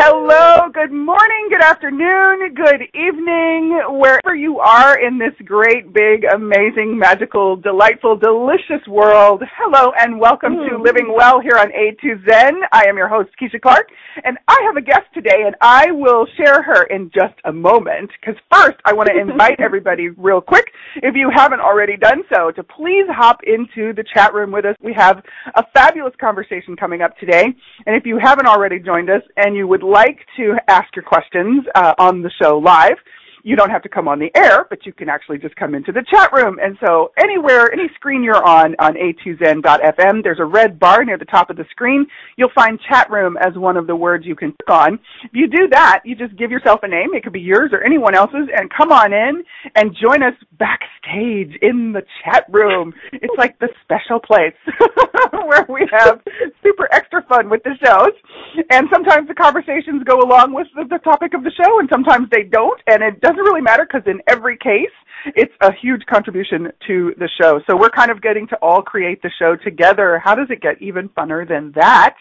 Hello, good morning, good afternoon, good evening, wherever you are in this great, big, amazing, magical, delightful, delicious world. Hello and welcome mm. to Living Well here on A2Zen. I am your host, Keisha Clark, and I have a guest today, and I will share her in just a moment, because first I want to invite everybody real quick, if you haven't already done so, to please hop into the chat room with us. We have a fabulous conversation coming up today, and if you haven't already joined us and you would like to ask your questions uh, on the show live, you don't have to come on the air, but you can actually just come into the chat room. And so anywhere, any screen you're on, on a2zen.fm, there's a red bar near the top of the screen. You'll find chat room as one of the words you can click on. If you do that, you just give yourself a name. It could be yours or anyone else's and come on in and join us backstage in the chat room. It's like the special place where we have super extra fun with the shows. And sometimes the conversations go along with the, the topic of the show and sometimes they don't. And it doesn't really matter because in every case, it's a huge contribution to the show. So we're kind of getting to all create the show together. How does it get even funner than that?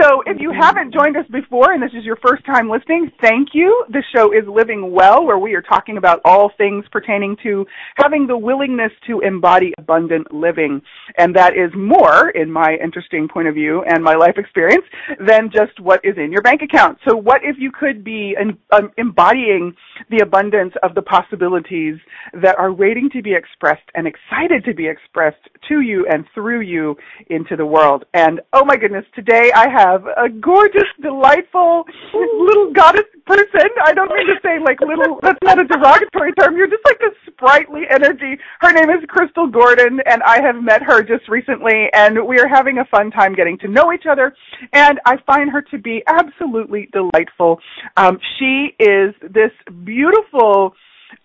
So if you haven't joined us before and this is your first time listening, thank you. The show is Living Well, where we are talking about all things pertaining to having the willingness to embody abundant living. And that is more, in my interesting point of view and my life experience, than just what is in your bank account. So what if you could be um, embodying the abundance of the possibilities that are waiting to be expressed and excited to be expressed to you and through you into the world. And oh my goodness, today I have a gorgeous, delightful little goddess person. I don't mean to say like little, that's not a derogatory term. You're just like a sprightly energy. Her name is Crystal Gordon and I have met her just recently and we are having a fun time getting to know each other and I find her to be absolutely delightful. Um, she is this beautiful,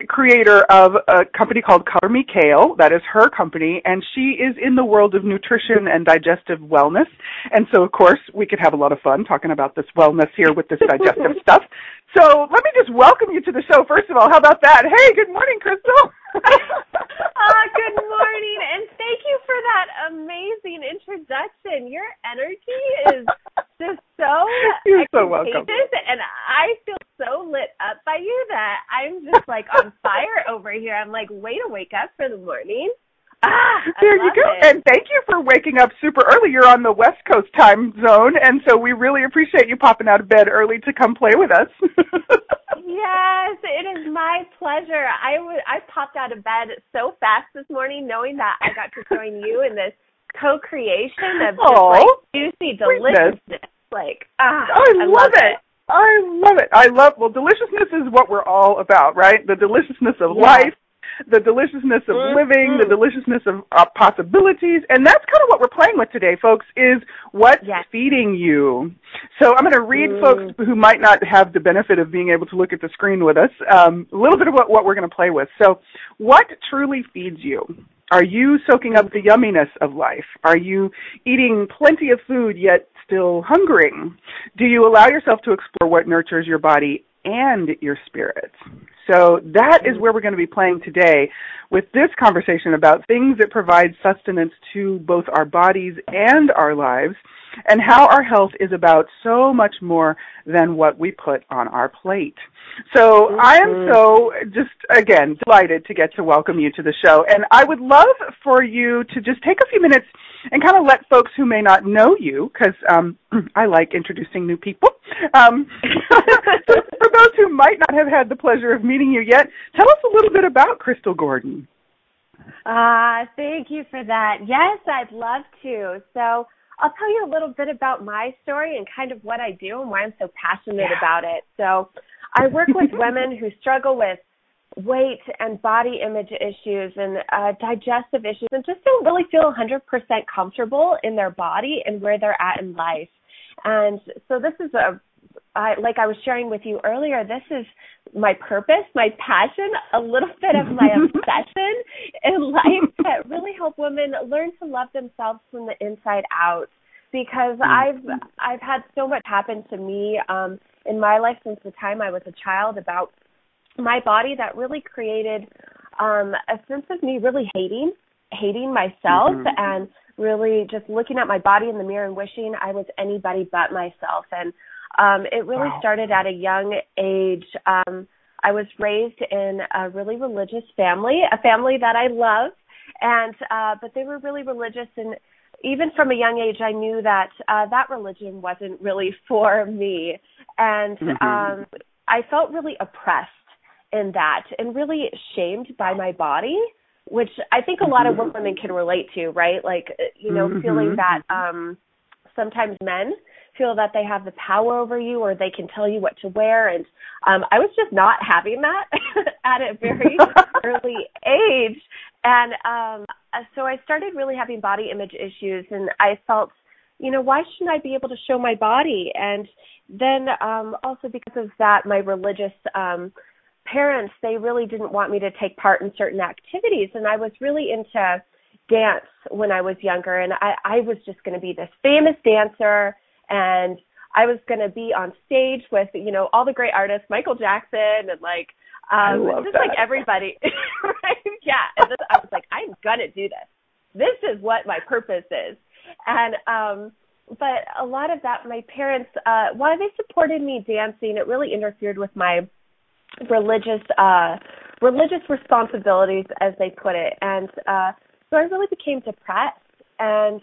creator of a company called Color Me Kale. That is her company, and she is in the world of nutrition and digestive wellness. And so, of course, we could have a lot of fun talking about this wellness here with this digestive stuff. So let me just welcome you to the show, first of all. How about that? Hey, good morning, Crystal. Uh, good morning, and thank you for that amazing introduction. Your energy is just so You're so welcome. And I feel so lit up by you that I'm just like on fire over here. I'm like, way to wake up for the morning. Ah, there you go. It. And thank you for waking up super early. You're on the West Coast time zone, and so we really appreciate you popping out of bed early to come play with us. yes, it is my pleasure. I w- I popped out of bed so fast this morning knowing that I got to join you in this co-creation of just oh, like juicy deliciousness. Sweetness. Like, ah, I, I love, love it. it. I love it. I love well deliciousness is what we're all about, right? The deliciousness of yes. life, the deliciousness of living, the deliciousness of uh, possibilities, and that's kind of what we're playing with today, folks. Is what's yes. feeding you? So I'm going to read mm. folks who might not have the benefit of being able to look at the screen with us um, a little bit of what, what we're going to play with. So, what truly feeds you? Are you soaking up the yumminess of life? Are you eating plenty of food yet still hungering? Do you allow yourself to explore what nurtures your body and your spirit? So that is where we're going to be playing today with this conversation about things that provide sustenance to both our bodies and our lives and how our health is about so much more than what we put on our plate. So I am mm-hmm. so just again delighted to get to welcome you to the show and I would love for you to just take a few minutes and kind of let folks who may not know you because um, I like introducing new people. Um, for those who might not have had the pleasure of meeting you yet, tell us a little bit about Crystal Gordon. Ah, uh, thank you for that. Yes, I'd love to. So I'll tell you a little bit about my story and kind of what I do and why I'm so passionate yeah. about it. So I work with women who struggle with weight and body image issues and uh, digestive issues and just don't really feel 100% comfortable in their body and where they're at in life. And so this is a I, like I was sharing with you earlier, this is my purpose, my passion, a little bit of my obsession in life that really help women learn to love themselves from the inside out. Because mm-hmm. I've I've had so much happen to me um, in my life since the time I was a child about my body that really created um, a sense of me really hating hating myself mm-hmm. and really just looking at my body in the mirror and wishing I was anybody but myself and um, it really wow. started at a young age. Um, I was raised in a really religious family, a family that I love, and uh, but they were really religious, and even from a young age, I knew that uh, that religion wasn't really for me, and mm-hmm. um, I felt really oppressed in that, and really shamed by my body which I think a lot of mm-hmm. women can relate to, right? Like, you know, mm-hmm. feeling that um sometimes men feel that they have the power over you or they can tell you what to wear. And um I was just not having that at a very early age. And um so I started really having body image issues and I felt you know why shouldn't I be able to show my body? And then um also because of that my religious um parents they really didn't want me to take part in certain activities. And I was really into dance when I was younger. And I I was just going to be this famous dancer and I was going to be on stage with you know all the great artists, Michael Jackson, and like um just that. like everybody, right? Yeah, and this, I was like, I'm gonna do this. This is what my purpose is, and um but a lot of that, my parents, uh while they supported me dancing, it really interfered with my religious uh religious responsibilities, as they put it, and uh so I really became depressed, and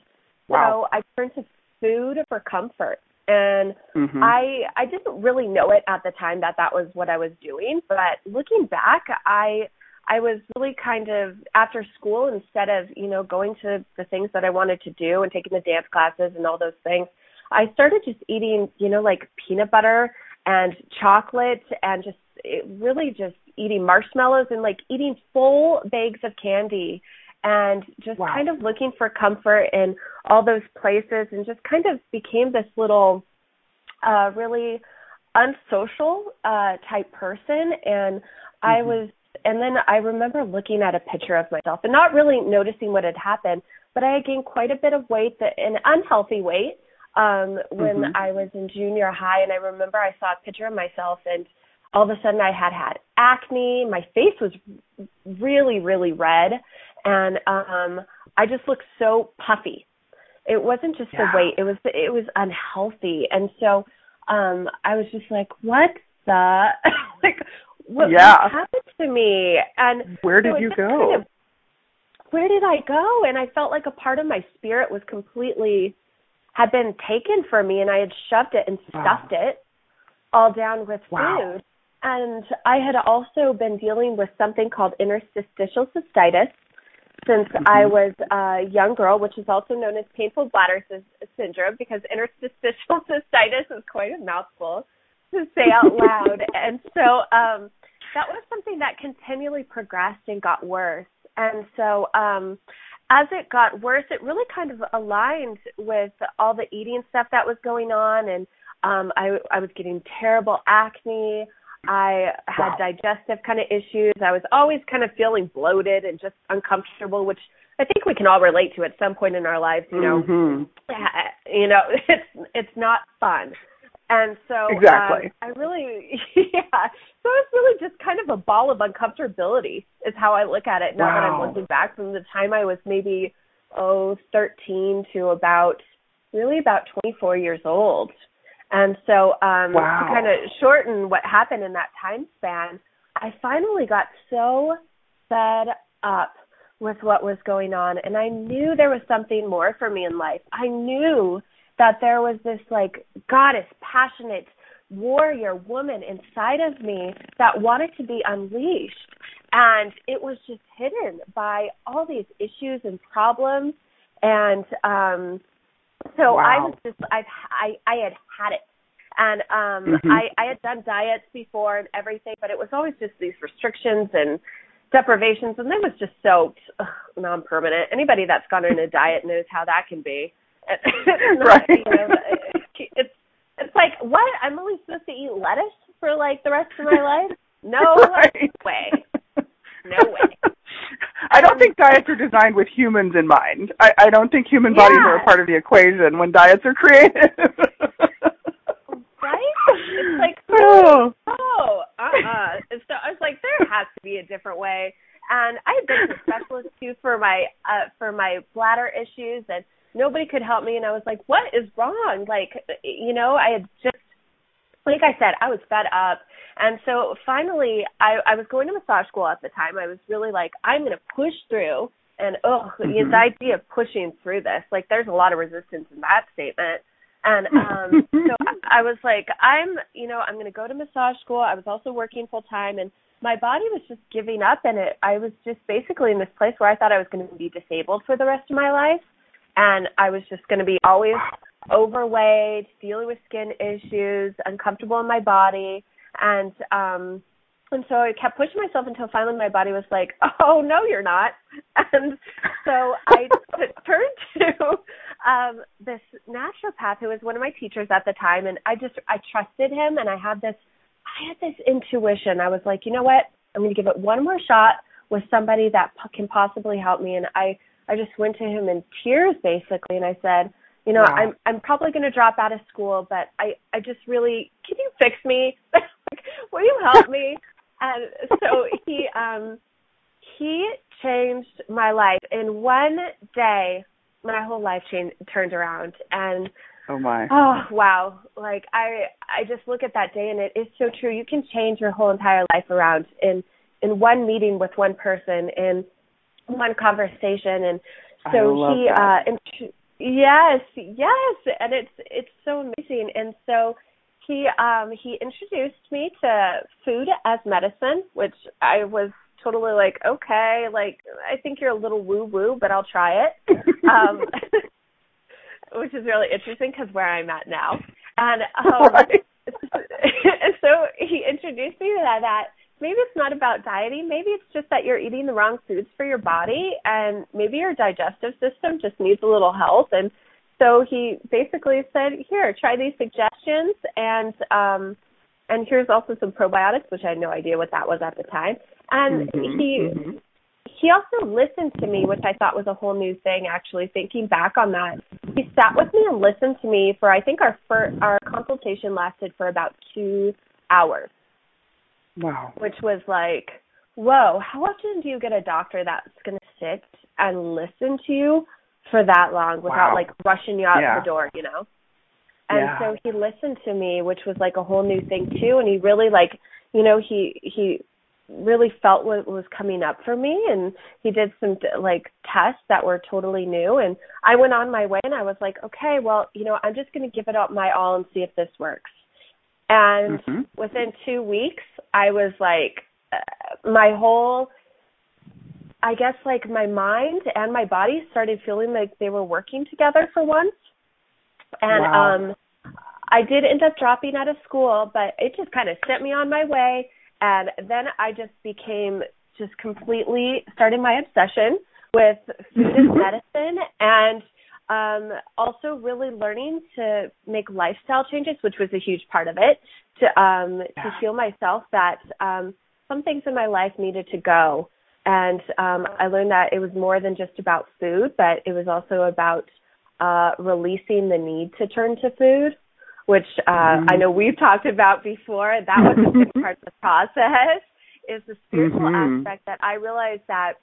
wow. so I turned to food for comfort and mm-hmm. i i didn't really know it at the time that that was what i was doing but looking back i i was really kind of after school instead of you know going to the things that i wanted to do and taking the dance classes and all those things i started just eating you know like peanut butter and chocolate and just it really just eating marshmallows and like eating full bags of candy and just wow. kind of looking for comfort in all those places and just kind of became this little uh really unsocial uh type person and mm-hmm. I was and then I remember looking at a picture of myself and not really noticing what had happened, but I had gained quite a bit of weight that an unhealthy weight um when mm-hmm. I was in junior high and I remember I saw a picture of myself and all of a sudden I had had acne, my face was really really red and um I just looked so puffy. It wasn't just yeah. the weight; it was it was unhealthy, and so um I was just like, what the like what, yeah. what happened to me? And where did so you go? Kind of, where did I go? And I felt like a part of my spirit was completely had been taken from me, and I had shoved it and stuffed wow. it all down with wow. food. And I had also been dealing with something called interstitial cystitis, since mm-hmm. I was a young girl, which is also known as painful bladder sy- syndrome, because interstitial cystitis is quite a mouthful to say out loud. and so um, that was something that continually progressed and got worse. And so um, as it got worse, it really kind of aligned with all the eating stuff that was going on, and um, I, I was getting terrible acne. I had wow. digestive kind of issues. I was always kind of feeling bloated and just uncomfortable, which I think we can all relate to at some point in our lives. You know, mm-hmm. you know, it's it's not fun. And so exactly, um, I really, yeah. So it's really just kind of a ball of uncomfortability is how I look at it now wow. that I'm looking back from the time I was maybe oh 13 to about really about 24 years old. And so um wow. to kind of shorten what happened in that time span, I finally got so fed up with what was going on and I knew there was something more for me in life. I knew that there was this like goddess, passionate warrior woman inside of me that wanted to be unleashed and it was just hidden by all these issues and problems and um so wow. I was just I've I I had had it. And um mm-hmm. I I had done diets before and everything, but it was always just these restrictions and deprivations and it was just so ugh, non-permanent. Anybody that's gone on a diet knows how that can be. right. You know, it's it's like what? I'm only supposed to eat lettuce for like the rest of my life? No right. way. No way. I don't think diets are designed with humans in mind. I, I don't think human yeah. bodies are a part of the equation when diets are created. right? It's like oh, oh uh-uh. So I was like, there has to be a different way. And I had been to specialists too for my uh for my bladder issues, and nobody could help me. And I was like, what is wrong? Like, you know, I had just like I said, I was fed up. And so finally, I, I was going to massage school at the time. I was really like, I'm going to push through. And oh, mm-hmm. the idea of pushing through this, like, there's a lot of resistance in that statement. And um so I, I was like, I'm, you know, I'm going to go to massage school. I was also working full time, and my body was just giving up, and it. I was just basically in this place where I thought I was going to be disabled for the rest of my life, and I was just going to be always overweight, dealing with skin issues, uncomfortable in my body, and um and so I kept pushing myself until finally my body was like, "Oh no, you're not." And so I turned to um this naturopath who was one of my teachers at the time, and I just I trusted him, and I had this I had this intuition. I was like, you know what? I'm going to give it one more shot with somebody that can possibly help me, and I I just went to him in tears basically, and I said, you know, wow. I'm I'm probably going to drop out of school, but I I just really can you fix me? Will you help me? and so he um he changed my life in one day. My whole life changed turned around, and oh my, oh wow! Like I I just look at that day, and it is so true. You can change your whole entire life around in in one meeting with one person in one conversation, and so he that. uh int- yes yes and it's it's so amazing and so he um he introduced me to food as medicine which i was totally like okay like i think you're a little woo woo but i'll try it um which is really interesting because where i'm at now and um right. so he introduced me to that that maybe it's not about dieting. Maybe it's just that you're eating the wrong foods for your body and maybe your digestive system just needs a little help. And so he basically said, here, try these suggestions and um and here's also some probiotics, which I had no idea what that was at the time. And mm-hmm, he mm-hmm. he also listened to me, which I thought was a whole new thing actually thinking back on that. He sat with me and listened to me for I think our first, our consultation lasted for about 2 hours. Wow. Which was like, whoa, how often do you get a doctor that's going to sit and listen to you for that long without wow. like rushing you out yeah. the door, you know? And yeah. so he listened to me, which was like a whole new thing too. And he really like, you know, he, he really felt what was coming up for me and he did some like tests that were totally new and I went on my way and I was like, okay, well, you know, I'm just going to give it up my all and see if this works. And mm-hmm. within 2 weeks, I was like uh, my whole I guess like my mind and my body started feeling like they were working together for once. And wow. um I did end up dropping out of school, but it just kind of sent me on my way and then I just became just completely started my obsession with food and medicine and um also really learning to make lifestyle changes which was a huge part of it to um yeah. to feel myself that um some things in my life needed to go and um I learned that it was more than just about food but it was also about uh releasing the need to turn to food which uh mm-hmm. I know we've talked about before that was a big part of the process is the spiritual mm-hmm. aspect that I realized that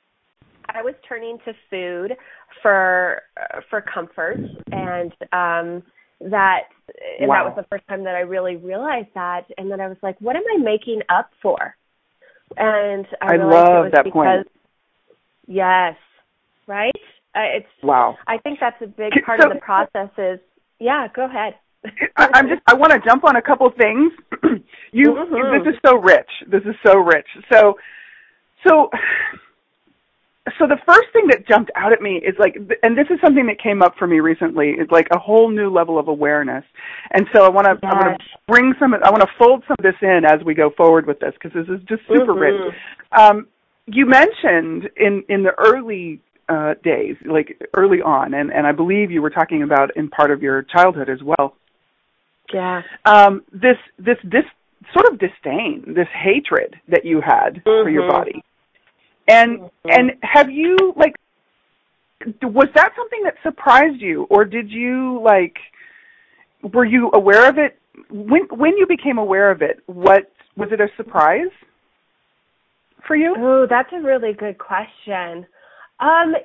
I was turning to food for for comfort and um that and wow. that was the first time that I really realized that and then I was like what am I making up for and I, I love that because point. yes. Right? Uh, it's wow. I think that's a big part so, of the process is yeah go ahead. I, I'm just I want to jump on a couple things. You mm-hmm. this is so rich. This is so rich. So so so the first thing that jumped out at me is like, and this is something that came up for me recently, is like a whole new level of awareness. And so I want to. I want to bring some, I want to fold some of this in as we go forward with this because this is just super mm-hmm. rich. Um, you mentioned in in the early uh, days, like early on, and and I believe you were talking about in part of your childhood as well. Yeah. Um, this this this sort of disdain, this hatred that you had mm-hmm. for your mm-hmm. body and mm-hmm. and have you like was that something that surprised you? Or did you like were you aware of it? When when you became aware of it what was it a surprise for you? Oh that's a really good question. Um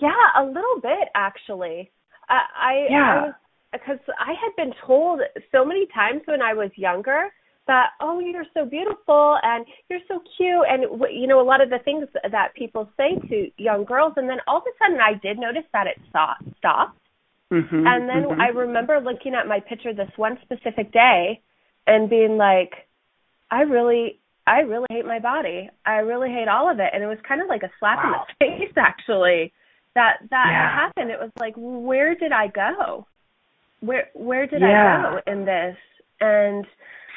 yeah a little bit actually. I i yeah. because I, I had been told so many times when i was younger that oh you're so beautiful and you're so cute and you know a lot of the things that people say to young girls and then all of a sudden I did notice that it stopped stopped mm-hmm, and then mm-hmm. I remember looking at my picture this one specific day and being like I really I really hate my body I really hate all of it and it was kind of like a slap wow. in the face actually that that yeah. happened it was like where did I go where where did yeah. I go in this and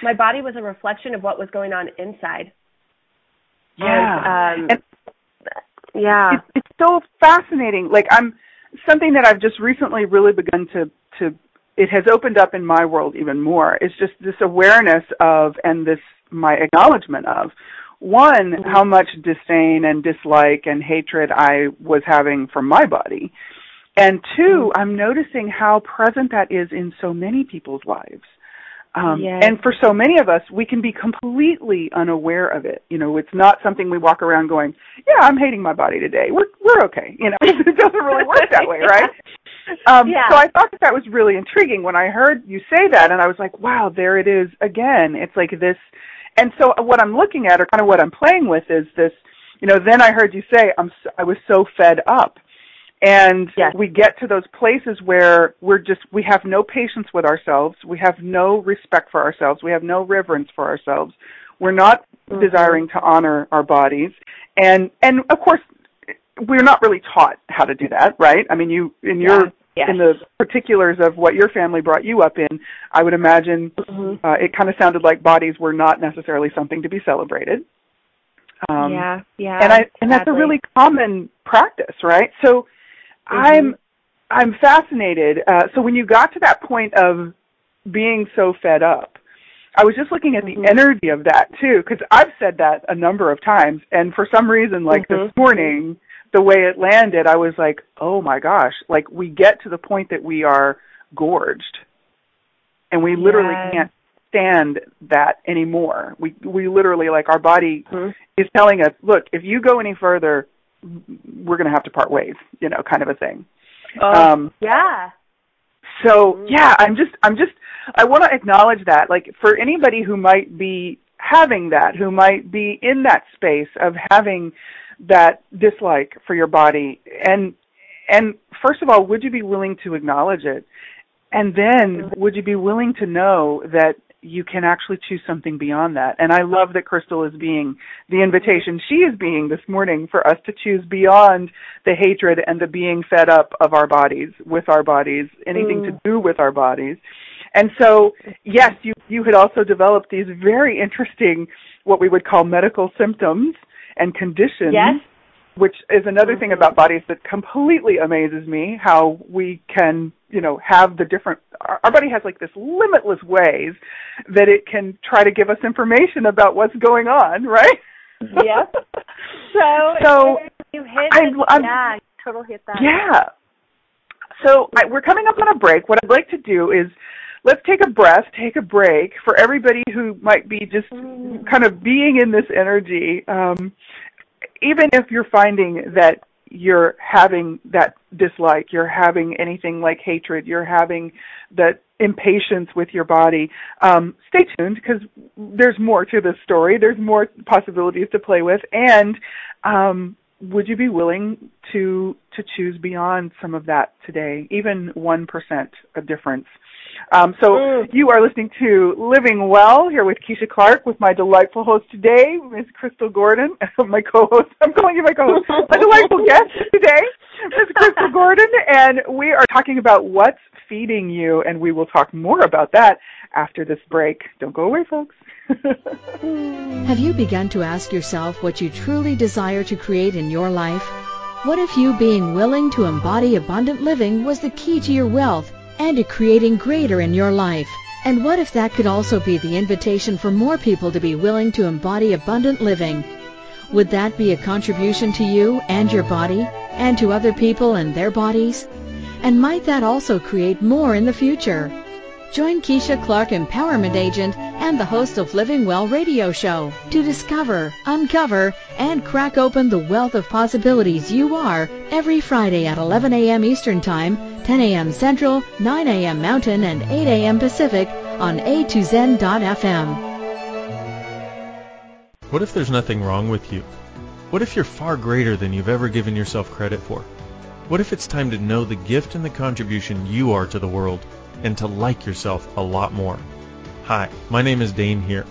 my body was a reflection of what was going on inside. Yeah. And, um, and yeah. It, it's so fascinating. Like I'm something that I've just recently really begun to to it has opened up in my world even more. It's just this awareness of and this my acknowledgement of one mm-hmm. how much disdain and dislike and hatred I was having for my body. And 2 mm-hmm. I'm noticing how present that is in so many people's lives. Um, yes. And for so many of us, we can be completely unaware of it. You know, it's not something we walk around going, "Yeah, I'm hating my body today. We're we're okay." You know, it doesn't really work that way, right? Um, yeah. So I thought that that was really intriguing when I heard you say that, and I was like, "Wow, there it is again." It's like this, and so what I'm looking at, or kind of what I'm playing with, is this. You know, then I heard you say, "I'm so, I was so fed up." And yes. we get to those places where we're just, we have no patience with ourselves. We have no respect for ourselves. We have no reverence for ourselves. We're not mm-hmm. desiring to honor our bodies. And, and of course, we're not really taught how to do that, right? I mean, you, in your, yeah. Yes. in the particulars of what your family brought you up in, I would imagine mm-hmm. uh, it kind of sounded like bodies were not necessarily something to be celebrated. Um, yeah, yeah. And I and that's a really common practice, right? So. I'm I'm fascinated. Uh, so when you got to that point of being so fed up, I was just looking at mm-hmm. the energy of that too, because I've said that a number of times, and for some reason, like mm-hmm. this morning, the way it landed, I was like, oh my gosh! Like we get to the point that we are gorged, and we literally can't stand that anymore. We we literally like our body mm-hmm. is telling us, look, if you go any further, we're going to have to part ways, you know, kind of a thing. Oh, um, yeah. So mm-hmm. yeah, I'm just, I'm just, I want to acknowledge that, like, for anybody who might be having that, who might be in that space of having that dislike for your body, and and first of all, would you be willing to acknowledge it? And then, mm-hmm. would you be willing to know that you can actually choose something beyond that. And I love that Crystal is being the invitation she is being this morning for us to choose beyond the hatred and the being fed up of our bodies, with our bodies, anything mm. to do with our bodies. And so, yes, you, you had also developed these very interesting, what we would call medical symptoms and conditions. Yes which is another mm-hmm. thing about bodies that completely amazes me how we can you know have the different our, our body has like this limitless ways that it can try to give us information about what's going on right? Yeah so so you hit I, I'm, yeah total hit that. Yeah. So I, we're coming up on a break. What i'd like to do is let's take a breath, take a break for everybody who might be just mm. kind of being in this energy. Um, even if you're finding that you're having that dislike, you're having anything like hatred, you're having that impatience with your body, um, stay tuned because there's more to this story. There's more possibilities to play with, and um, would you be willing to to choose beyond some of that today, even one percent a difference? Um, so mm. you are listening to Living Well here with Keisha Clark with my delightful host today, Ms. Crystal Gordon, my co-host. I'm calling you my co-host. my delightful guest today, Ms. Crystal Gordon, and we are talking about what's feeding you, and we will talk more about that after this break. Don't go away, folks. Have you begun to ask yourself what you truly desire to create in your life? What if you being willing to embody abundant living was the key to your wealth and to creating greater in your life? And what if that could also be the invitation for more people to be willing to embody abundant living? Would that be a contribution to you and your body, and to other people and their bodies? And might that also create more in the future? Join Keisha Clark, Empowerment Agent and the host of Living Well radio show to discover, uncover, and crack open the wealth of possibilities you are every Friday at 11 a.m. Eastern Time, 10 a.m. Central, 9 a.m. Mountain, and 8 a.m. Pacific on a2zen.fm. What if there's nothing wrong with you? What if you're far greater than you've ever given yourself credit for? What if it's time to know the gift and the contribution you are to the world? And to like yourself a lot more. Hi, my name is Dain Heer.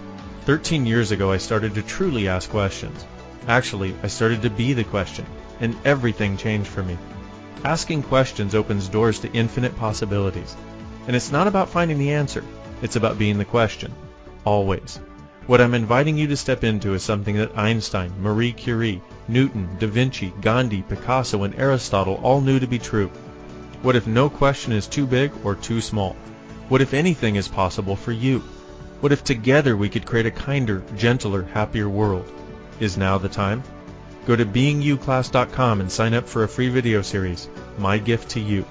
13 years ago, I started to truly ask questions. Actually, I started to be the question, and everything changed for me. Asking questions opens doors to infinite possibilities. And it's not about finding the answer, it's about being the question. Always. What I'm inviting you to step into is something that Einstein, Marie Curie, Newton, Da Vinci, Gandhi, Picasso, and Aristotle all knew to be true. What if no question is too big or too small? What if anything is possible for you? What if together we could create a kinder, gentler, happier world? Is now the time? Go to beingyouclass.com and sign up for a free video series, My Gift to You.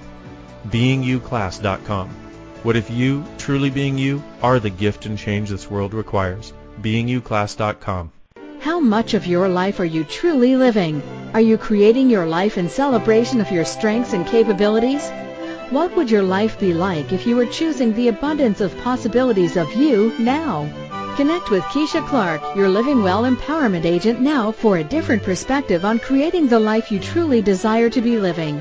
beingyouclass.com. What if you, truly being you, are the gift and change this world requires? beingyouclass.com. How much of your life are you truly living? Are you creating your life in celebration of your strengths and capabilities? What would your life be like if you were choosing the abundance of possibilities of you now? Connect with Keisha Clark, your Living Well Empowerment Agent now for a different perspective on creating the life you truly desire to be living.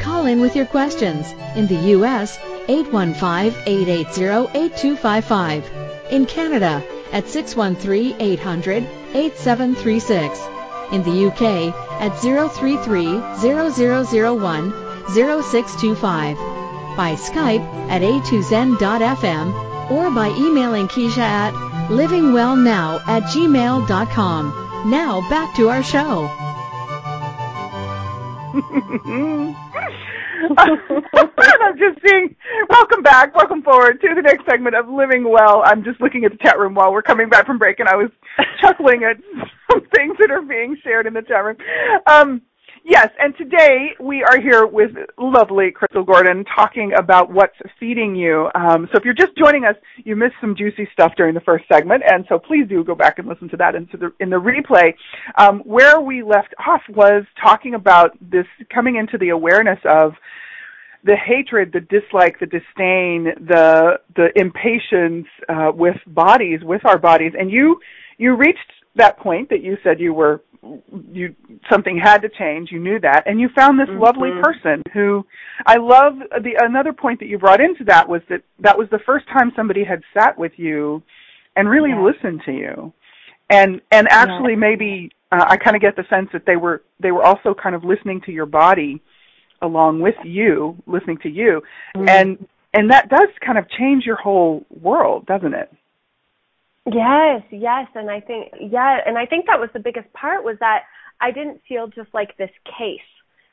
Call in with your questions. In the U.S., 815-880-8255. In Canada, at 613-800-8736. In the UK at 033-0001-0625. By Skype at a2zen.fm or by emailing Keisha at livingwellnow at gmail.com. Now back to our show. I'm just seeing. Welcome back. Welcome forward to the next segment of Living Well. I'm just looking at the chat room while we're coming back from break, and I was chuckling at some things that are being shared in the chat room. Um, Yes, and today we are here with lovely Crystal Gordon talking about what's feeding you. Um, so if you're just joining us, you missed some juicy stuff during the first segment, and so please do go back and listen to that into the, in the replay. Um, where we left off was talking about this coming into the awareness of the hatred, the dislike, the disdain, the the impatience uh, with bodies, with our bodies, and you you reached that point that you said you were you something had to change you knew that and you found this mm-hmm. lovely person who i love the another point that you brought into that was that that was the first time somebody had sat with you and really yeah. listened to you and and actually yeah. maybe uh, i kind of get the sense that they were they were also kind of listening to your body along with you listening to you mm-hmm. and and that does kind of change your whole world doesn't it Yes, yes, and I think yeah, and I think that was the biggest part was that I didn't feel just like this case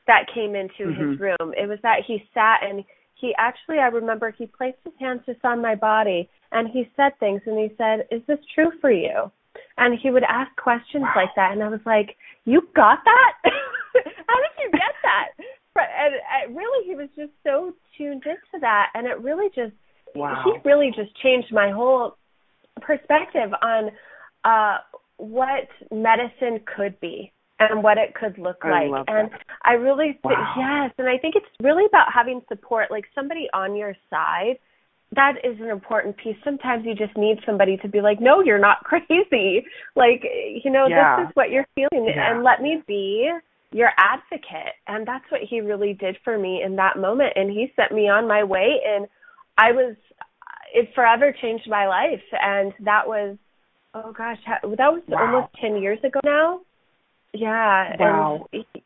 that came into mm-hmm. his room. It was that he sat and he actually I remember he placed his hands just on my body and he said things and he said, "Is this true for you?" And he would ask questions wow. like that and I was like, "You got that? How did you get that?" And, really he was just so tuned into that and it really just wow. he really just changed my whole perspective on uh, what medicine could be and what it could look I like. and I really th- wow. yes, and I think it's really about having support, like somebody on your side. That is an important piece. Sometimes you just need somebody to be like, "No, you're not crazy." Like, you know, yeah. this is what you're feeling yeah. and let me be your advocate. And that's what he really did for me in that moment. And he set me on my way and I was, it forever changed my life. And that was, oh gosh, that was wow. almost 10 years ago now. Yeah. Wow. And he,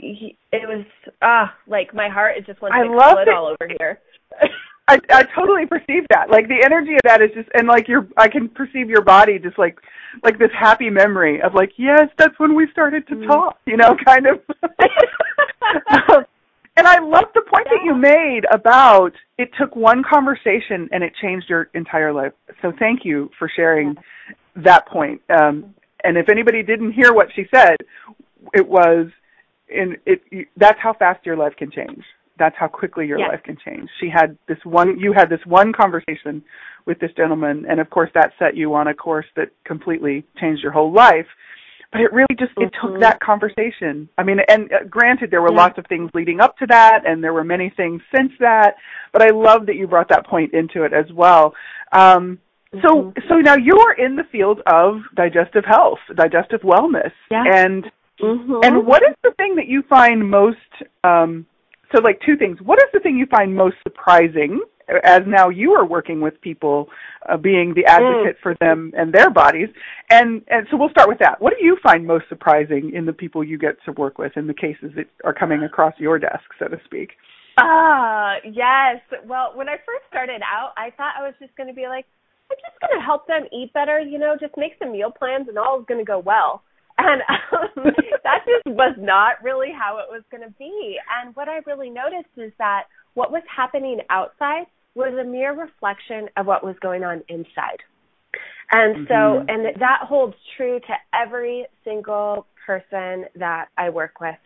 he, it was, ah, like my heart is just wants to explode all over here. I I totally perceive that. Like the energy of that is just and like your I can perceive your body just like like this happy memory of like, yes, that's when we started to mm. talk, you know, kind of And I love the point that you made about it took one conversation and it changed your entire life. So thank you for sharing that point. Um and if anybody didn't hear what she said, it was in it that's how fast your life can change that's how quickly your yes. life can change. She had this one, you had this one conversation with this gentleman, and of course that set you on a course that completely changed your whole life. But it really just, it mm-hmm. took that conversation. I mean, and uh, granted there were yeah. lots of things leading up to that, and there were many things since that, but I love that you brought that point into it as well. Um, so, mm-hmm. so now you're in the field of digestive health, digestive wellness, yeah. and Mm-hmm. And what is the thing that you find most um, so like two things. What is the thing you find most surprising as now you are working with people, uh, being the advocate mm. for them and their bodies? And and so we'll start with that. What do you find most surprising in the people you get to work with in the cases that are coming across your desk, so to speak? Ah, uh, yes. Well, when I first started out, I thought I was just going to be like, I'm just going to help them eat better, you know, just make some meal plans and all is going to go well. And um, that just was not really how it was going to be. And what I really noticed is that what was happening outside was a mere reflection of what was going on inside. And so, mm-hmm. and that holds true to every single person that I work with.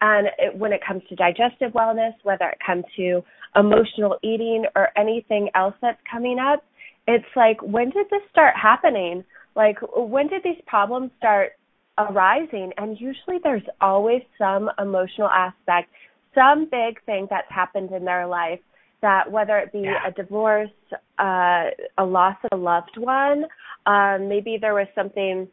And it, when it comes to digestive wellness, whether it comes to emotional eating or anything else that's coming up, it's like, when did this start happening? Like, when did these problems start arising and usually there's always some emotional aspect some big thing that's happened in their life that whether it be yeah. a divorce uh a loss of a loved one um maybe there was something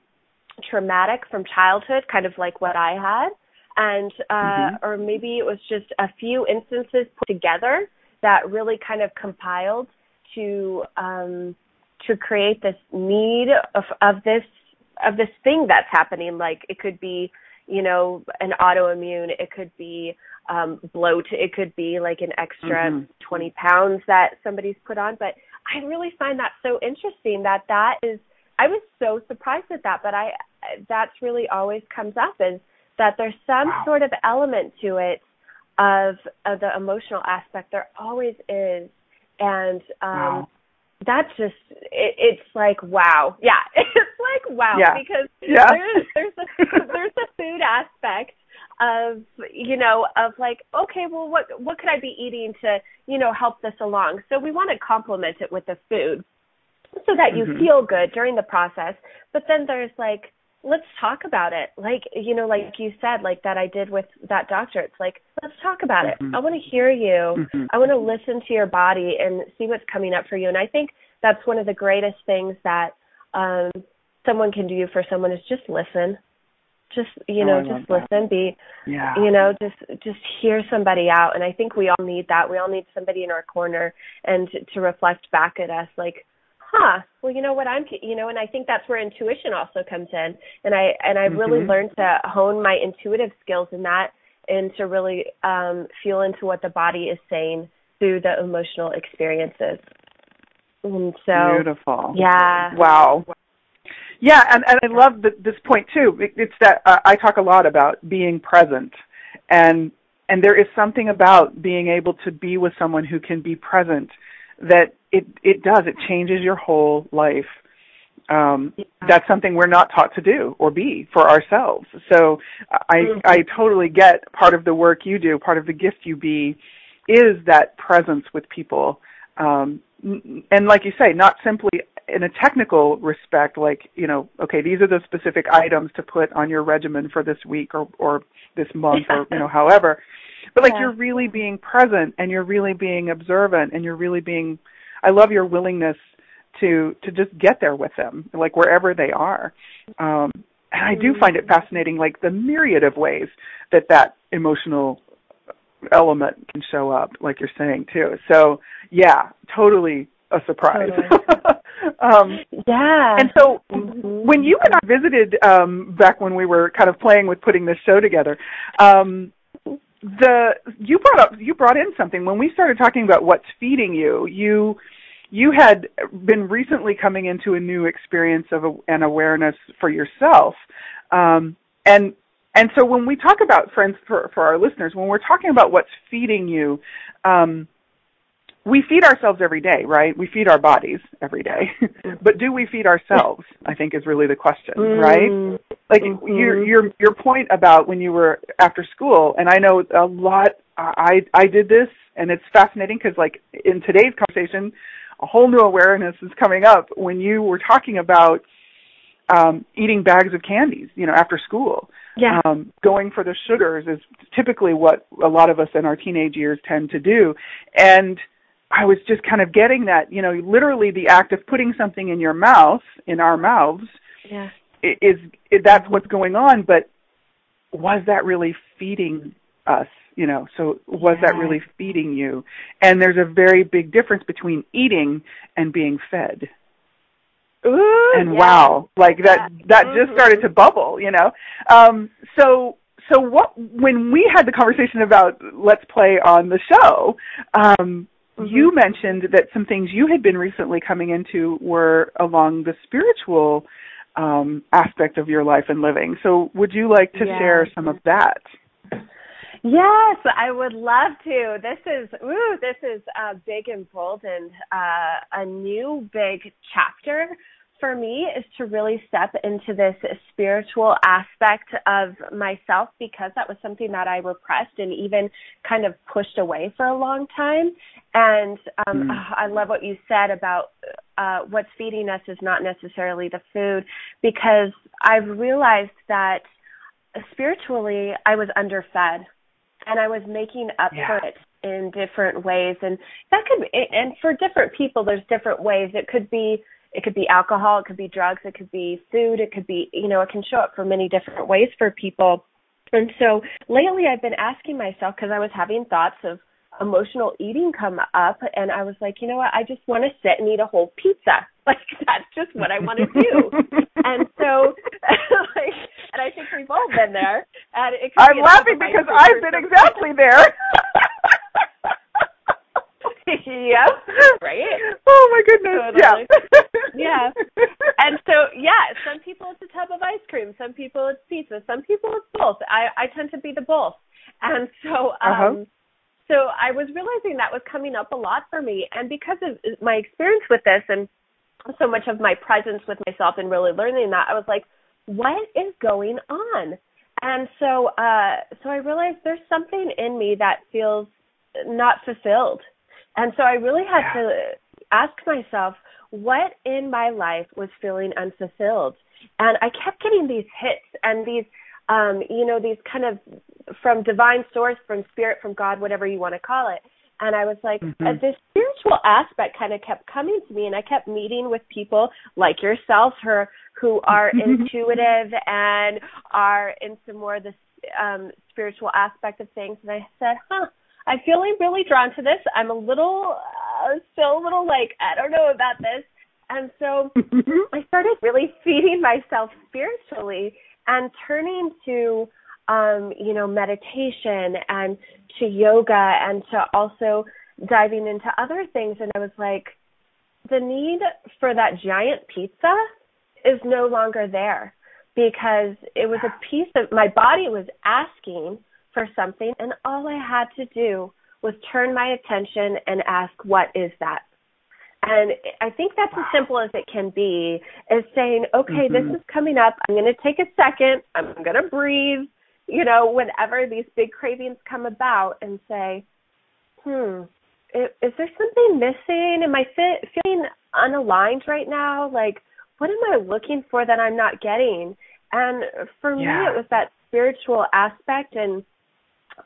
traumatic from childhood kind of like what i had and uh mm-hmm. or maybe it was just a few instances put together that really kind of compiled to um to create this need of of this of this thing that's happening. Like it could be, you know, an autoimmune. It could be um, bloat. It could be like an extra mm-hmm. 20 pounds that somebody's put on. But I really find that so interesting that that is. I was so surprised at that, but I that's really always comes up is that there's some wow. sort of element to it of of the emotional aspect. There always is, and um, wow that's just it, it's like wow yeah it's like wow yeah. because yeah. there's there's a there's a food aspect of you know of like okay well what what could i be eating to you know help this along so we want to complement it with the food so that you mm-hmm. feel good during the process but then there's like let's talk about it. Like, you know, like you said, like that I did with that doctor. It's like, let's talk about mm-hmm. it. I want to hear you. Mm-hmm. I want to listen to your body and see what's coming up for you. And I think that's one of the greatest things that um someone can do for someone is just listen. Just you oh, know, just listen. That. Be yeah. you know, just just hear somebody out. And I think we all need that. We all need somebody in our corner and to, to reflect back at us like huh well you know what i'm you know and i think that's where intuition also comes in and i and i mm-hmm. really learned to hone my intuitive skills in that and to really um feel into what the body is saying through the emotional experiences and so beautiful yeah wow yeah and and i love the, this point too. It's that uh, i talk a lot about being present. And and there is something about being able to be with someone who can be present that it it does. It changes your whole life. Um yeah. that's something we're not taught to do or be for ourselves. So i mm-hmm. i totally get part of the work you do part of the gift you be is that presence with people. Um and like you say not simply in a technical respect like you know okay these are the specific items to put on your regimen for this week or or this month or you know however but like yeah. you're really being present and you're really being observant and you're really being I love your willingness to to just get there with them, like wherever they are. Um and I do find it fascinating, like the myriad of ways that that emotional element can show up, like you're saying too. So yeah, totally a surprise. Totally. um, yeah. And so mm-hmm. when you and I visited um, back when we were kind of playing with putting this show together, um, the you brought up you brought in something when we started talking about what's feeding you. You you had been recently coming into a new experience of a, an awareness for yourself, um, and and so when we talk about friends for for our listeners, when we're talking about what's feeding you, um, we feed ourselves every day, right? We feed our bodies every day. but do we feed ourselves? I think is really the question, mm-hmm. right? Like mm-hmm. your your your point about when you were after school, and I know a lot. I I did this, and it's fascinating because like in today's conversation, a whole new awareness is coming up when you were talking about um eating bags of candies, you know, after school. Yeah. Um, going for the sugars is typically what a lot of us in our teenage years tend to do, and I was just kind of getting that, you know, literally the act of putting something in your mouth, in our mouths, yeah. is, is that's what's going on. But was that really feeding us? You know, so was yeah. that really feeding you? And there's a very big difference between eating and being fed. Ooh, and yeah. wow, like that that mm-hmm. just started to bubble, you know. Um, so so what when we had the conversation about let's play on the show, um, Mm-hmm. You mentioned that some things you had been recently coming into were along the spiritual um, aspect of your life and living. So, would you like to yes. share some of that? Yes, I would love to. This is ooh, this is uh, big and bold and uh, a new big chapter for me is to really step into this spiritual aspect of myself because that was something that I repressed and even kind of pushed away for a long time. And um, mm. I love what you said about uh, what's feeding us is not necessarily the food because I've realized that spiritually I was underfed and I was making up yeah. for it in different ways and that could be and for different people there's different ways it could be it could be alcohol, it could be drugs, it could be food, it could be, you know, it can show up for many different ways for people. And so lately I've been asking myself because I was having thoughts of emotional eating come up and I was like, you know what, I just want to sit and eat a whole pizza. Like that's just what I want to do. and so like and I think we've all been there. And it I'm laughing because I've been exactly there. yep. Right? Oh my goodness. Totally. Yeah. yeah. And so yeah, some people it's a tub of ice cream, some people it's pizza, some people it's both. I I tend to be the both. And so um uh-huh. so I was realizing that was coming up a lot for me and because of my experience with this and so much of my presence with myself and really learning that, I was like, what is going on? And so uh so I realized there's something in me that feels not fulfilled and so I really had yeah. to ask myself, what in my life was feeling unfulfilled? And I kept getting these hits and these, um, you know, these kind of from divine source, from spirit, from God, whatever you want to call it. And I was like, mm-hmm. uh, this spiritual aspect kind of kept coming to me, and I kept meeting with people like yourself, her who are intuitive and are into more the um, spiritual aspect of things. And I said, huh, I'm feeling really drawn to this. I'm a little, uh, still a little like, I don't know about this. And so I started really feeding myself spiritually and turning to, um, you know, meditation and to yoga and to also diving into other things. And I was like, the need for that giant pizza is no longer there because it was a piece of my body was asking for something, and all I had to do was turn my attention and ask, What is that? And I think that's wow. as simple as it can be is saying, okay, mm-hmm. this is coming up. I'm going to take a second. I'm going to breathe, you know, whenever these big cravings come about and say, hmm, is there something missing? Am I fit, feeling unaligned right now? Like, what am I looking for that I'm not getting? And for yeah. me, it was that spiritual aspect and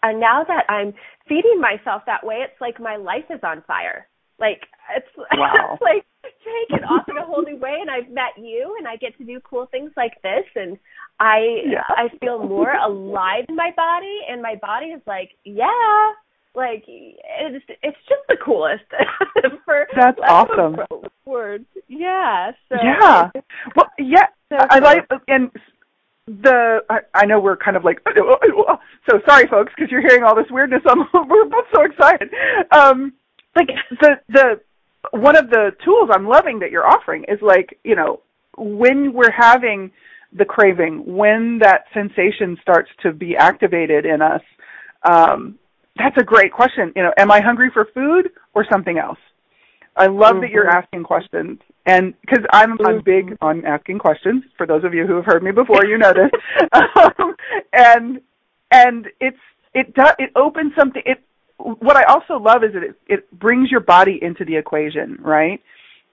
and now that I'm feeding myself that way, it's like my life is on fire. Like it's wow. like taken off in a whole new way and I've met you and I get to do cool things like this and I Yeah. I feel more alive in my body and my body is like, yeah, like it's it's just the coolest for That's awesome. a word. Yeah. So yeah. Well, yeah. So I like and the I, I know we're kind of like so sorry folks because you're hearing all this weirdness. I'm, we're both so excited. Um, like the the one of the tools I'm loving that you're offering is like you know when we're having the craving, when that sensation starts to be activated in us. Um, that's a great question. You know, am I hungry for food or something else? I love that you're Mhm. asking questions, and because I'm I'm big on asking questions. For those of you who have heard me before, you know this. um, and and it's it does it opens something. It what I also love is that it it brings your body into the equation, right?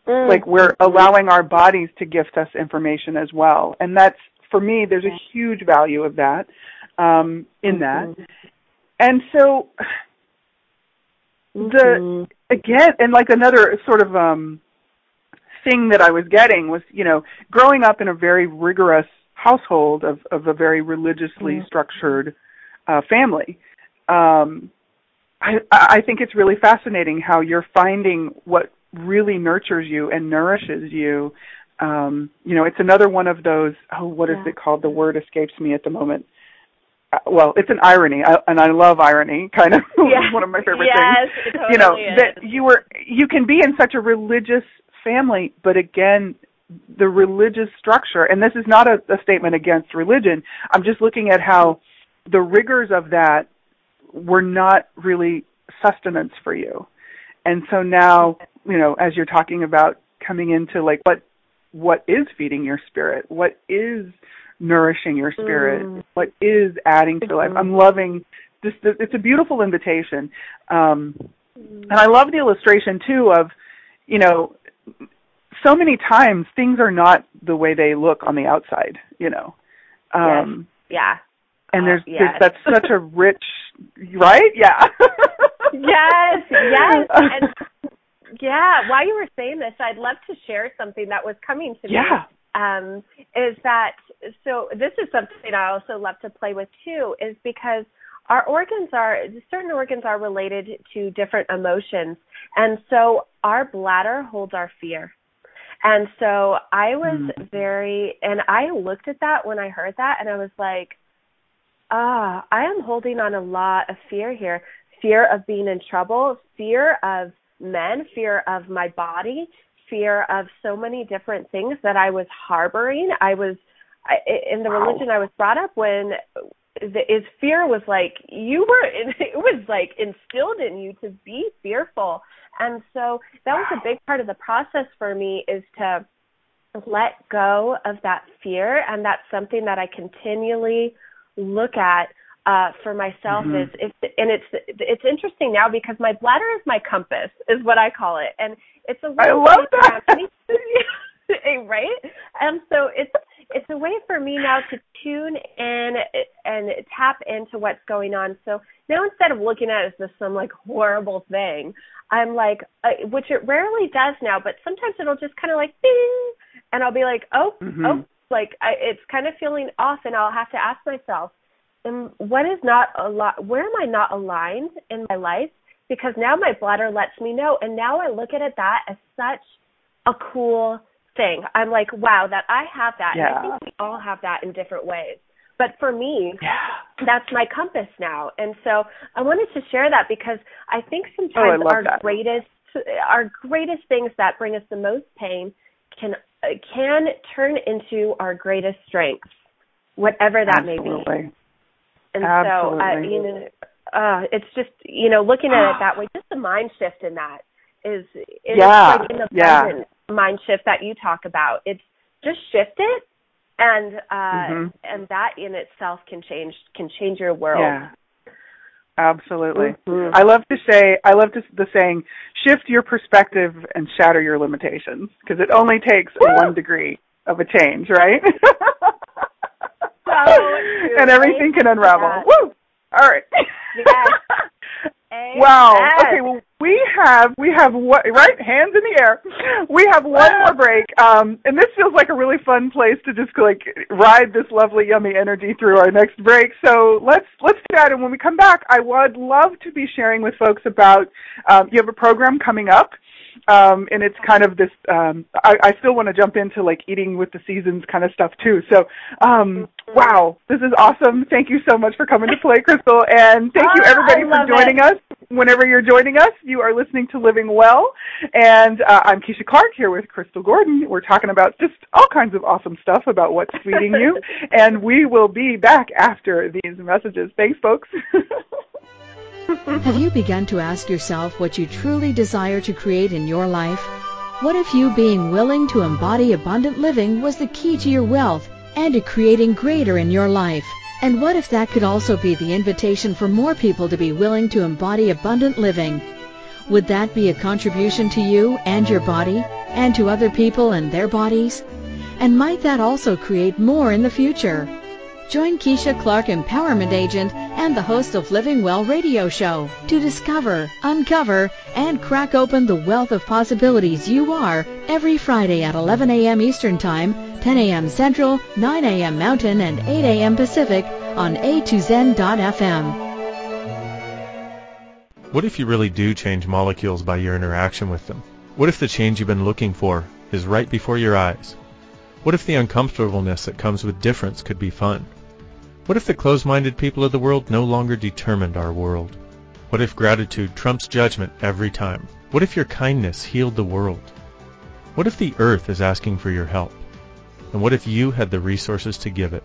Mm. Like we're allowing our bodies to gift us information as well, and that's for me. There's a huge value of that um, in that, Mhm. and so the Mhm. again and like another sort of um thing that I was getting was, you know, growing up in a very rigorous household of of a very religiously Mhm. structured uh family. Um I I think it's really fascinating how you're finding what really nurtures you and nourishes you. Um, you know, it's another one of those oh what is Yeah. it called? The word escapes me at the moment. Uh, well, it's an irony, I, and I love irony. Kind of Yeah. one of my favorite yes, things totally you know is. that you were you can be in such a religious family but again the religious structure and this is not a, a statement against religion i'm just looking at how the rigors of that were not really sustenance for you and so now you know as you're talking about coming into like what what is feeding your spirit what is nourishing your spirit Mm. what is adding to life i'm loving this it's a beautiful invitation um and I love the illustration too of, you know, so many times things are not the way they look on the outside, you know. Um yeah. and Uh, there's, yes. there's that's such a rich right? Yeah. yes, yes. And yeah, while you were saying this, I'd love to share something that was coming to me. yeah. Um, is that so this is something I also love to play with too, is because our organs are certain organs are related to different emotions. And so our bladder holds our fear. And so I was Mm. very and I looked at that when I heard that and I was like, ah, I am holding on a lot of fear here. Fear of being in trouble, fear of men, fear of my body, fear of so many different things that I was harboring. I was I, in the religion I was brought up when the, is fear was like you were it was like instilled in you to be fearful. And so that was a big part of the process for me is to let go of that fear. And that's something that I continually look at uh for myself Mhm. is it's and it's it's interesting now because my bladder is my compass is what I call it. And it's a I love that. right? And so it's it's a way for me now to tune in and tap into what's going on so now instead of looking at it as this some like horrible thing i'm like uh, which it rarely does now but sometimes it'll just kind of like ding and i'll be like oh Mhm. oh like I, it's kind of feeling off and i'll have to ask myself um, what is not a lot where am i not aligned in my life because now my bladder lets me know and now i look at it that as such a cool thing i'm like wow that i have that and i think we all have that in different ways but for me Yeah. that's my compass now and so i wanted to share that because i think Oh, I sometimes our that. greatest our greatest things that bring us the most pain can can turn into our greatest strengths whatever that may be Absolutely. and so, uh, you know, uh, it's just you know looking at it that way. Just the mind shift in that is it's Yeah, like in the yeah. present mind shift that you talk about. It's just shift it, and uh, Mhm. and that in itself can change can change your world. Yeah. Absolutely. Mhm. I love to say, I love to, the saying, shift your perspective and shatter your limitations, because it only takes Woo! one degree of a change, right? true. and everything can unravel. Woo! All right. Yes. Amen. Wow. Okay. Well, we have we have what right hands in the air. We have one more break, um, and this feels like a really fun place to just like ride this lovely yummy energy through our next break. So let's let's do that. And when we come back, I would love to be sharing with folks about um, you have a program coming up um, and it's kind of this. Um, I, I still want to jump into like eating with the seasons kind of stuff too. So, um, wow, this is awesome. Thank you so much for coming to play, Crystal, and thank you Ah, everybody for joining it. us. Whenever you're joining us, you are listening to Living Well, and uh, I'm Keisha Clark here with Crystal Gordon. We're talking about just all kinds of awesome stuff about what's feeding you, and we will be back after these messages. Thanks, folks. Have you begun to ask yourself what you truly desire to create in your life? What if you being willing to embody abundant living was the key to your wealth and to creating greater in your life? And what if that could also be the invitation for more people to be willing to embody abundant living? Would that be a contribution to you and your body and to other people and their bodies? And might that also create more in the future? Join Keisha Clark, Empowerment Agent and the host of Living Well radio show to discover, uncover, and crack open the wealth of possibilities you are every Friday at 11 a.m. Eastern Time, 10 a.m. Central, 9 a.m. Mountain, and 8 a.m. Pacific on a2zen.fm. What if you really do change molecules by your interaction with them? What if the change you've been looking for is right before your eyes? What if the uncomfortableness that comes with difference could be fun? What if the closed-minded people of the world no longer determined our world? What if gratitude trumps judgment every time? What if your kindness healed the world? What if the earth is asking for your help? And what if you had the resources to give it?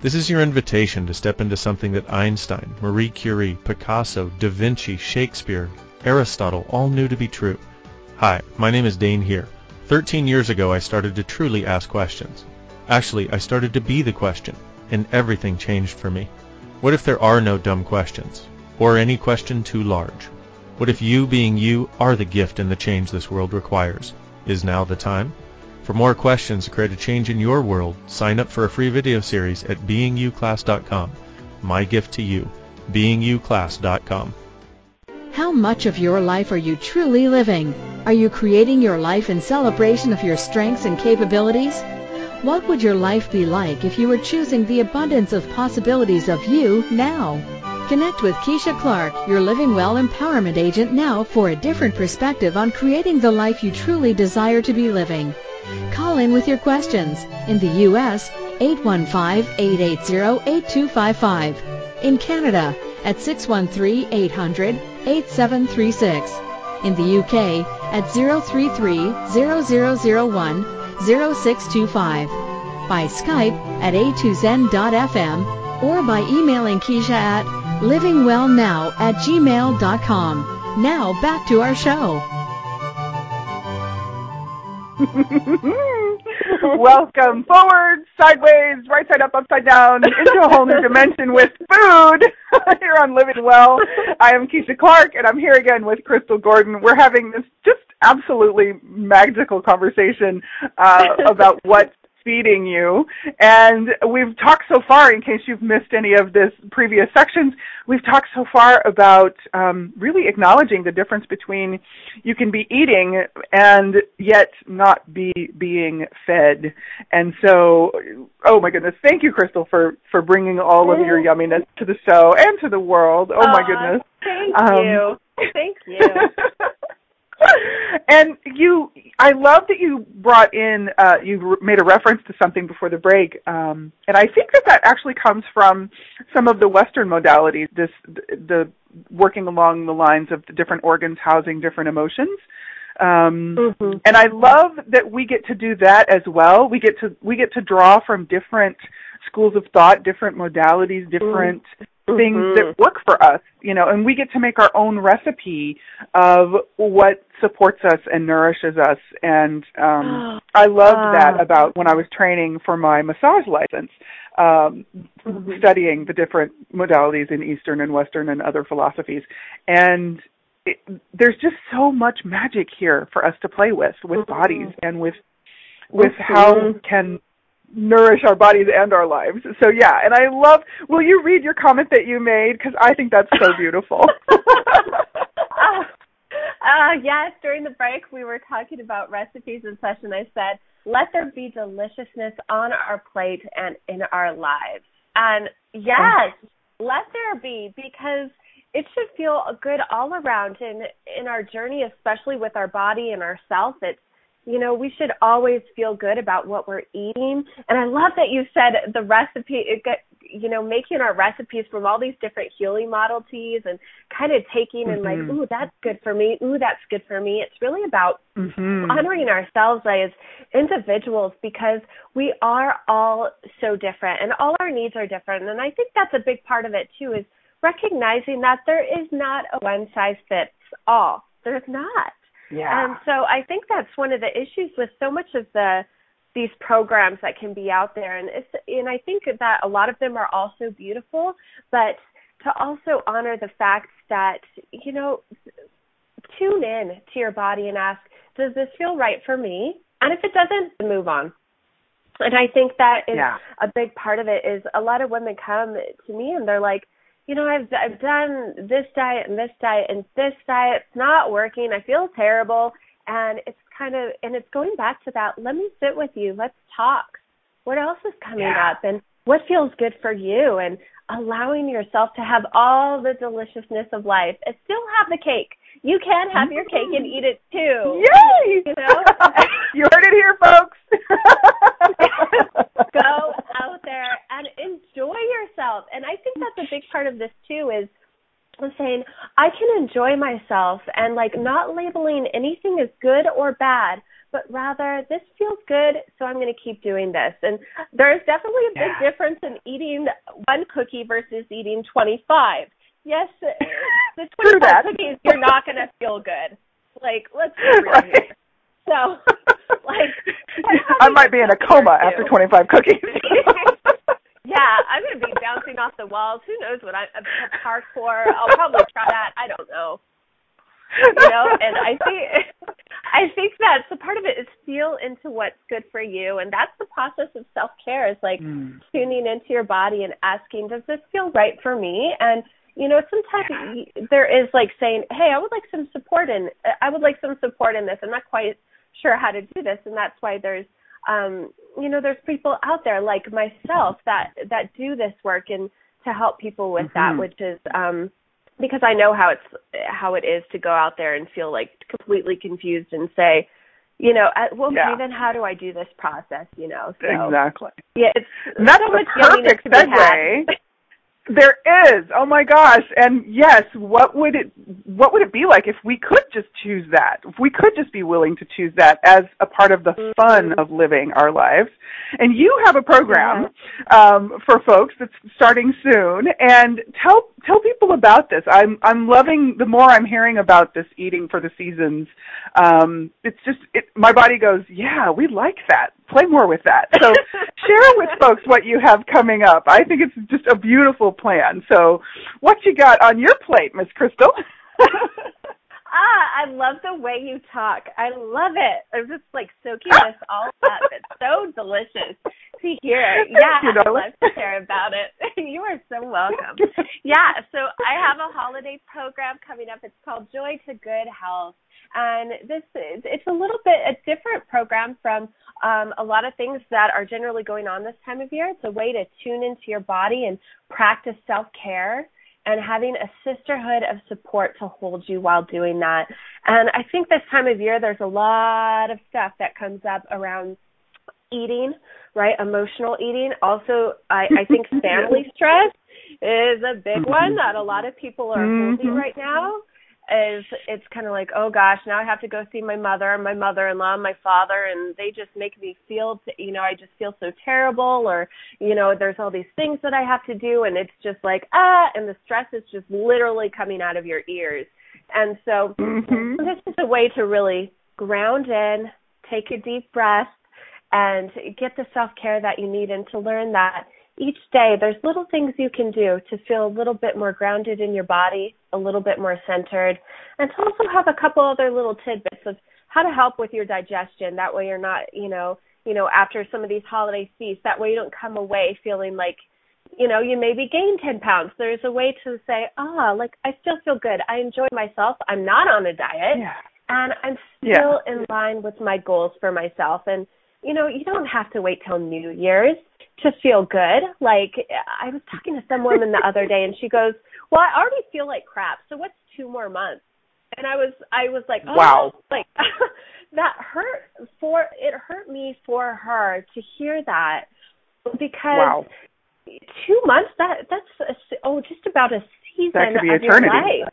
This is your invitation to step into something that Einstein, Marie Curie, Picasso, Da Vinci, Shakespeare, Aristotle all knew to be true. Hi, my name is Dain Heer. 13 years ago I started to truly ask questions. Actually, I started to be the question, and everything changed for me. What if there are no dumb questions? Or any question too large? What if you being you are the gift and the change this world requires? Is now the time? For more questions to create a change in your world, sign up for a free video series at beingyouclass.com. My gift to you, beingyouclass.com. How much of your life are you truly living? Are you creating your life in celebration of your strengths and capabilities? What would your life be like if you were choosing the abundance of possibilities of you now? Connect with Keisha Clark, your Living Well Empowerment Agent now for a different perspective on creating the life you truly desire to be living. Call in with your questions. In the U.S., 815-880-8255. In Canada, at 613-800-8736. In the UK, at 033-0001-0625. By Skype at a2zen.fm or by emailing Keisha at livingwellnow at gmail.com. Now back to our show. Welcome forward, sideways, right side up, upside down, into a whole new dimension with food here on Living Well. I am Keisha Clark, and I'm here again with Crystal Gordon. We're having this just absolutely magical conversation uh, about what's feeding you. And we've talked so far, in case you've missed any of this previous sections, we've talked so far about um, really acknowledging the difference between you can be eating and yet not be being fed. And so, oh my goodness, thank you, Crystal, for for bringing all of your yumminess to the show and to the world. Oh my goodness. Thank Um, you. Thank you. and you, I love that you brought in, uh, you made a reference to something before the break, um, and I think that that actually comes from some of the Western modalities, this the working along the lines of the different organs housing different emotions. Um, Mm-hmm. and I love that we get to do that as well. We get to we get to draw from different schools of thought, different modalities, different things Mhm. that work for us, you know, and we get to make our own recipe of what supports us and nourishes us. And um I loved Ah. that about when I was training for my massage license, um Mhm. studying the different modalities in Eastern and Western and other philosophies. And it, there's just so much magic here for us to play with with Mhm. bodies and with with how Mhm. can nourish our bodies and our lives. So yeah, and I love. Will you read your comment that you made because I think that's so beautiful. uh, uh, yes, during the break we were talking about recipes and such, and I said, "Let there be deliciousness on our plate and in our lives." And yes, let there be because it should feel good all around in in our journey, especially with our body and ourself. It's you know, we should always feel good about what we're eating. And I love that you said the recipe, it get, you know, making our recipes from all these different healing modalities and kind of taking mm-hmm. and like, mm-hmm. ooh, that's good for me. Ooh, that's good for me. It's really about mm-hmm. honoring ourselves as individuals because we are all so different and all our needs are different. And I think that's a big part of it too is recognizing that there is not a one size fits all. There's not. Yeah. And so I think that's one of the issues with so much of the these programs that can be out there and it's and I think that a lot of them are also beautiful, but to also honor the fact that you know tune in to your body and ask does this feel right for me and if it doesn't move on and i think that is yeah. a big part of it is a lot of women come to me and they're like you know, I've I've done this diet and this diet and this diet. It's not working. I feel terrible and it's kind of and it's going back to that, let me sit with you, let's talk. What else is coming yeah. up and what feels good for you and allowing yourself to have all the deliciousness of life and still have the cake. You can have your cake and mm. eat it too. Yay! You know? you heard it here, folks. Go out there and enjoy yourself. And I think that's a big part of this too is saying I can enjoy myself and like not labeling anything as good or bad, but rather this feels good, so I'm going to keep doing this. And there's definitely a big yeah. difference in eating one cookie versus eating 25. Yes, the 25 cookies you're not going to feel good. Like let's be real right. here. So, like, I might be in a coma after 25 cookies. yeah, I'm gonna be bouncing off the walls. Who knows what I am parkour? I'll probably try that. I don't know. You know, and I think I think that's the part of it is feel into what's good for you, and that's the process of self care. Is like mm. tuning into your body and asking, does this feel right for me? And you know, sometimes there is like saying, hey, I would like some support in, I would like some support in this. I'm not quite sure how to do this, and that's why there's um, you know, there's people out there like myself that that do this work and to help people with mm-hmm. that, which is um, because I know how it's how it is to go out there and feel like completely confused and say, you know, uh, well, yeah. then how do I do this process? You know, so, exactly. Yeah, it's and that's so the much perfect segue There is. Oh my gosh. And yes, what would it what would it be like if we could just choose that? If we could just be willing to choose that as a part of the fun of living our lives. And you have a program um, for folks that's starting soon and tell tell people about this. I'm I'm loving the more I'm hearing about this eating for the seasons. Um, it's just it, my body goes, "Yeah, we like that. Play more with that." So share with folks what you have coming up. I think it's just a beautiful plan. So, what you got on your plate, Miss Crystal? ah, I love the way you talk. I love it. I'm just like soaking this all up. It's so delicious to hear. Yeah, you, I love to hear about it. you are so welcome. Yeah, so I have a holiday program coming up. It's called Joy to Good Health. And this is, it's a little bit a different program from um, a lot of things that are generally going on this time of year. It's a way to tune into your body and practice self care and having a sisterhood of support to hold you while doing that. And I think this time of year, there's a lot of stuff that comes up around eating, right? Emotional eating. Also, I, I think family stress is a big one that a lot of people are holding Mm-hmm. right now is it's kind of like oh gosh now i have to go see my mother and my mother-in-law and my father and they just make me feel you know i just feel so terrible or you know there's all these things that i have to do and it's just like ah and the stress is just literally coming out of your ears and so mm-hmm. this is a way to really ground in take a deep breath and get the self-care that you need and to learn that each day there's little things you can do to feel a little bit more grounded in your body, a little bit more centered, and to also have a couple other little tidbits of how to help with your digestion. That way you're not, you know, you know, after some of these holiday feasts. That way you don't come away feeling like, you know, you maybe gained 10 pounds. There's a way to say, ah, oh, like I still feel good. I enjoy myself. I'm not on a diet. Yeah. And I'm still yeah. in line with my goals for myself. And, you know, you don't have to wait till New Year's to feel good. Like I was talking to some woman the other day and she goes, Well, I already feel like crap, so what's two more months? And I was I was like, oh, Wow. Like that hurt for it hurt me for her to hear that because wow. two months that that's a, oh just about a season that could be of eternity. your life.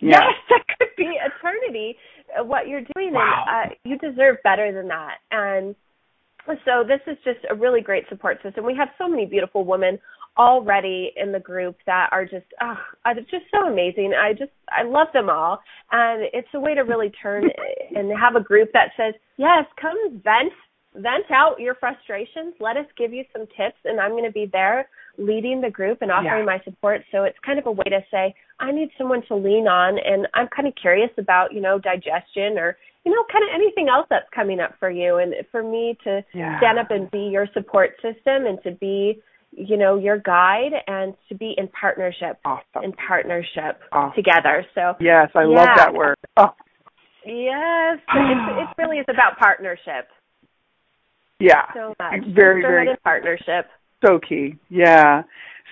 Yeah. Yes, that could be eternity. Uh, what you're doing, wow. and uh, you deserve better than that. And so this is just a really great support system. We have so many beautiful women already in the group that are just oh, just so amazing. I just I love them all, and it's a way to really turn and have a group that says, "Yes, come vent vent out your frustrations. Let us give you some tips, and I'm going to be there leading the group and offering yeah. my support." So it's kind of a way to say, "I need someone to lean on, and I'm kind of curious about you know digestion or." You know, kind of anything else that's coming up for you, and for me to yeah. stand up and be your support system, and to be you know your guide and to be in partnership awesome. in partnership awesome. together so yes i yeah. love that word oh. yes it, it really is about partnership yeah so much very very partnership so key yeah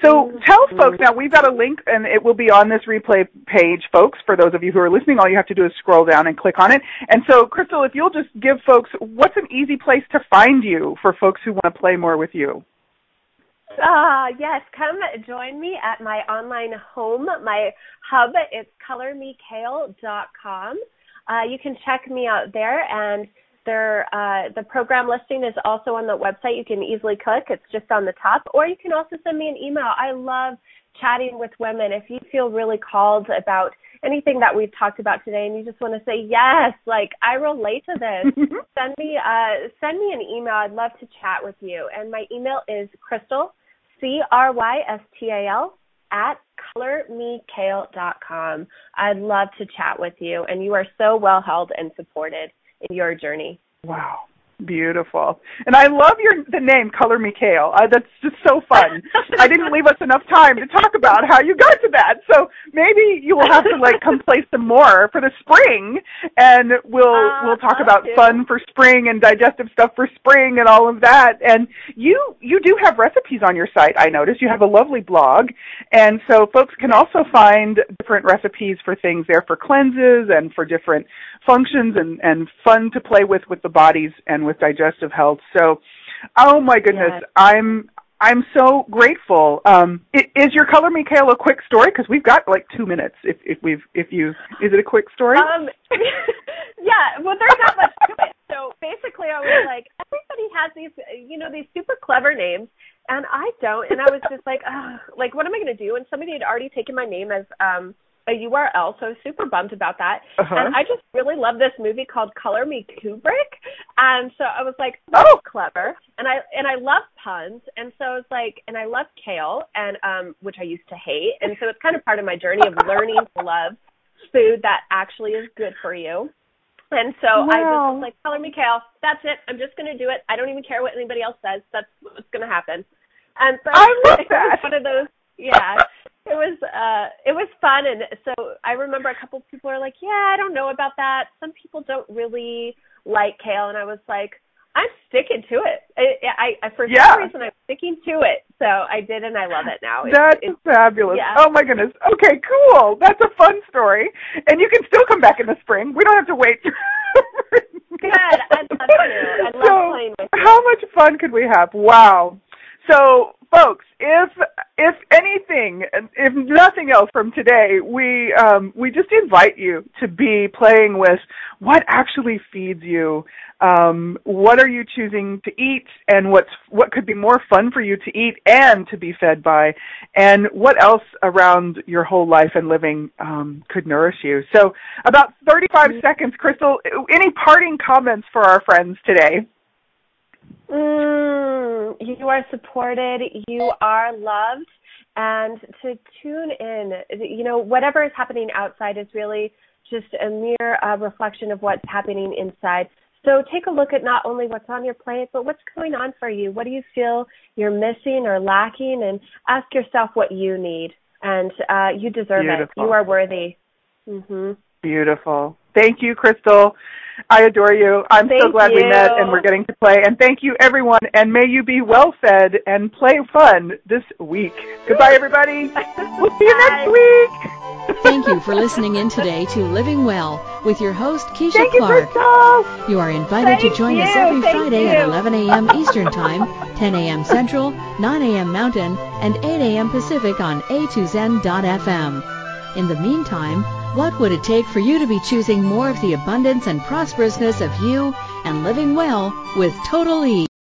so mm-hmm. tell folks now we've got a link and it will be on this replay page folks for those of you who are listening all you have to do is scroll down and click on it and so crystal if you'll just give folks what's an easy place to find you for folks who want to play more with you Ah, uh, yes. Come join me at my online home, my hub. It's colormekale.com. Uh, you can check me out there, and there, uh, the program listing is also on the website. You can easily click. It's just on the top, or you can also send me an email. I love chatting with women. If you feel really called about anything that we've talked about today and you just want to say yes like i relate to this send me uh send me an email i'd love to chat with you and my email is crystal c r y s t a l at colormekale.com i'd love to chat with you and you are so well held and supported in your journey wow Beautiful. And I love your the name Color Me Kale. Uh, that's just so fun. I didn't leave us enough time to talk about how you got to that. So maybe you will have to like come play some more for the spring and we'll uh, we'll talk about fun for spring and digestive stuff for spring and all of that. And you you do have recipes on your site, I noticed. You have a lovely blog. And so folks can also find different recipes for things there for cleanses and for different functions and and fun to play with with the bodies and with digestive health. So, oh my goodness, yes. I'm I'm so grateful. Um, is your color me kale a quick story? Because we've got like two minutes. If if we've if you is it a quick story? Um, yeah. Well, there's not much to it. So basically, I was like, everybody has these, you know, these super clever names, and I don't. And I was just like, oh, like, what am I going to do? And somebody had already taken my name as um a URL, so I was super bummed about that. Uh-huh. And I just really love this movie called Color Me Kubrick, and so I was like, oh, clever. And I and I love puns, and so I was like, and I love kale, and um, which I used to hate, and so it's kind of part of my journey of learning to love food that actually is good for you. And so wow. I just was like, color me kale. That's it. I'm just going to do it. I don't even care what anybody else says. That's what's going to happen. And so I love that. one of those, yeah it was uh it was fun and so I remember a couple of people are like, "Yeah, I don't know about that. Some people don't really like kale." And I was like, "I'm sticking to it. I, I, I for yeah. some reason I'm sticking to it." So I did and I love it now. That's it's, fabulous. Yeah. Oh my goodness. Okay, cool. That's a fun story. And you can still come back in the spring. We don't have to wait. Good. I'd love to. I love so, playing with you. How much fun could we have? Wow. So, folks, if if anything, if nothing else from today, we um, we just invite you to be playing with what actually feeds you. Um, what are you choosing to eat, and what's what could be more fun for you to eat and to be fed by, and what else around your whole life and living um, could nourish you. So, about 35 seconds, Crystal. Any parting comments for our friends today? Mm, you are supported. You are loved. And to tune in, you know, whatever is happening outside is really just a mere uh, reflection of what's happening inside. So take a look at not only what's on your plate, but what's going on for you. What do you feel you're missing or lacking? And ask yourself what you need. And uh, you deserve Beautiful. it. You are worthy. Mm-hmm. Beautiful. Thank you, Crystal. I adore you. I'm so Thank glad we met and we're getting to play. And thank you, everyone. And may you be well fed and play fun this week. Goodbye, everybody. We'll see you next week. Thank you for listening in today to Living Well with your host, Keisha Thank you, Clark. Crystal. You are invited to Thank join us every thank Friday you. at 11 a.m. Eastern Time, 10 a.m. Central, 9 a.m. Mountain, and 8 a.m. Pacific on a2zen.fm. In the meantime, what would it take for you to be choosing more of the abundance and prosperousness of you and living well with total ease?